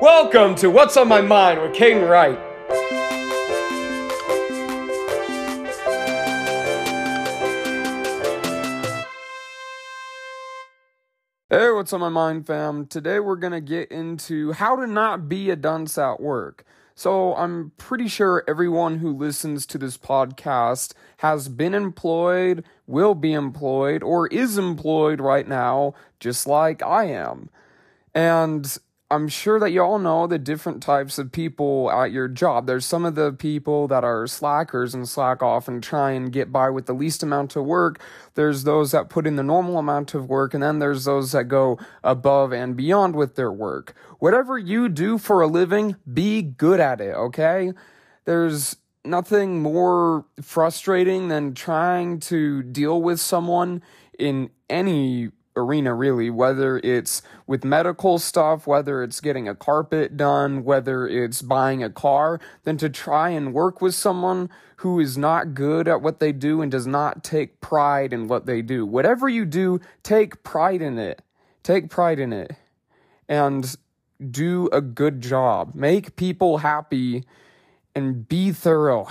Welcome to What's on My Mind with Caden Wright. Hey, what's on my mind, fam? Today we're gonna get into how to not be a dunce at work. So, I'm pretty sure everyone who listens to this podcast has been employed, will be employed, or is employed right now, just like I am. And I'm sure that you all know the different types of people at your job. There's some of the people that are slackers and slack off and try and get by with the least amount of work. There's those that put in the normal amount of work, and then there's those that go above and beyond with their work. Whatever you do for a living, be good at it, okay? There's nothing more frustrating than trying to deal with someone in any arena, really, whether it's with medical stuff, whether it's getting a carpet done, whether it's buying a car, than to try and work with someone who is not good at what they do and does not take pride in what they do. Whatever you do, take pride in it. Take pride in it. And do a good job. Make people happy and be thorough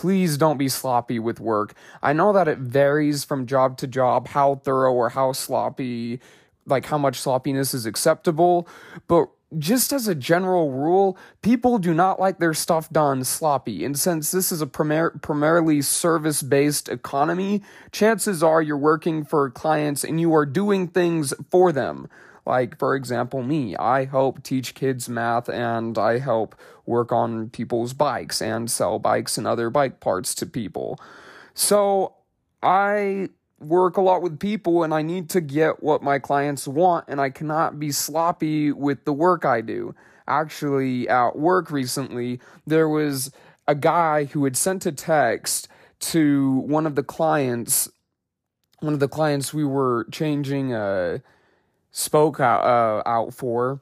please don't be sloppy with work. I know that it varies from job to job how thorough or how sloppy, like how much sloppiness is acceptable, but just as a general rule, people do not like their stuff done sloppy. And since this is a primar- primarily service based economy, chances are you're working for clients and you are doing things for them. Like, for example, me, I help teach kids math and I help work on people's bikes and sell bikes and other bike parts to people. So I work a lot with people and I need to get what my clients want and I cannot be sloppy with the work I do. Actually, at work recently, there was a guy who had sent a text to one of the clients, one of the clients we were changing a spoke out, uh, out for.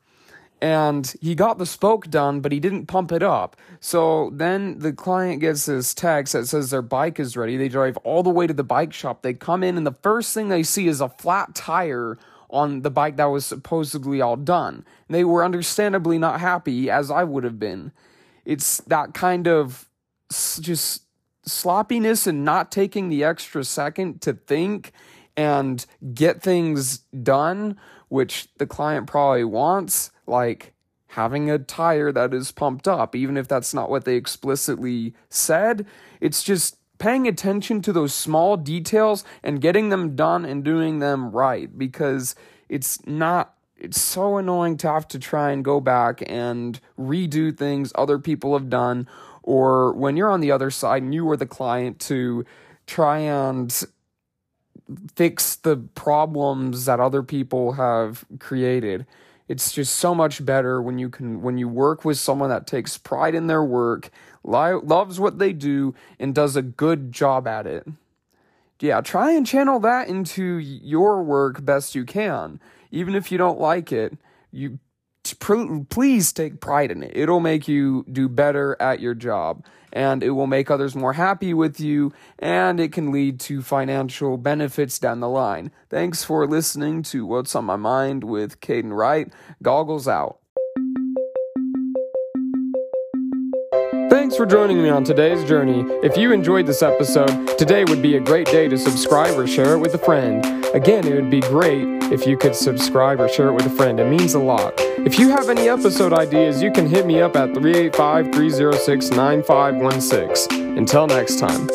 And he got the spoke done, but he didn't pump it up. So then the client gets this text that says their bike is ready. They drive all the way to the bike shop. They come in, and the first thing they see is a flat tire on the bike that was supposedly all done. They were understandably not happy, as I would have been. It's that kind of just sloppiness and not taking the extra second to think and get things done which the client probably wants, like having a tire that is pumped up, even if that's not what they explicitly said. It's just paying attention to those small details and getting them done and doing them right because it's not it's so annoying to have to try and go back and redo things other people have done or when you're on the other side and you are the client to try and fix the problems that other people have created. It's just so much better when you can when you work with someone that takes pride in their work, li- loves what they do and does a good job at it. Yeah, try and channel that into your work best you can. Even if you don't like it, you please take pride in it. It'll make you do better at your job and it will make others more happy with you and it can lead to financial benefits down the line. Thanks for listening to What's on My Mind with Caden Wright. Goggles out. Thanks for joining me on today's journey. If you enjoyed this episode, today would be a great day to subscribe or share it with a friend. Again, it would be great if you could subscribe or share it with a friend. It means a lot. If you have any episode ideas, you can hit me up at 385 306 9516. Until next time.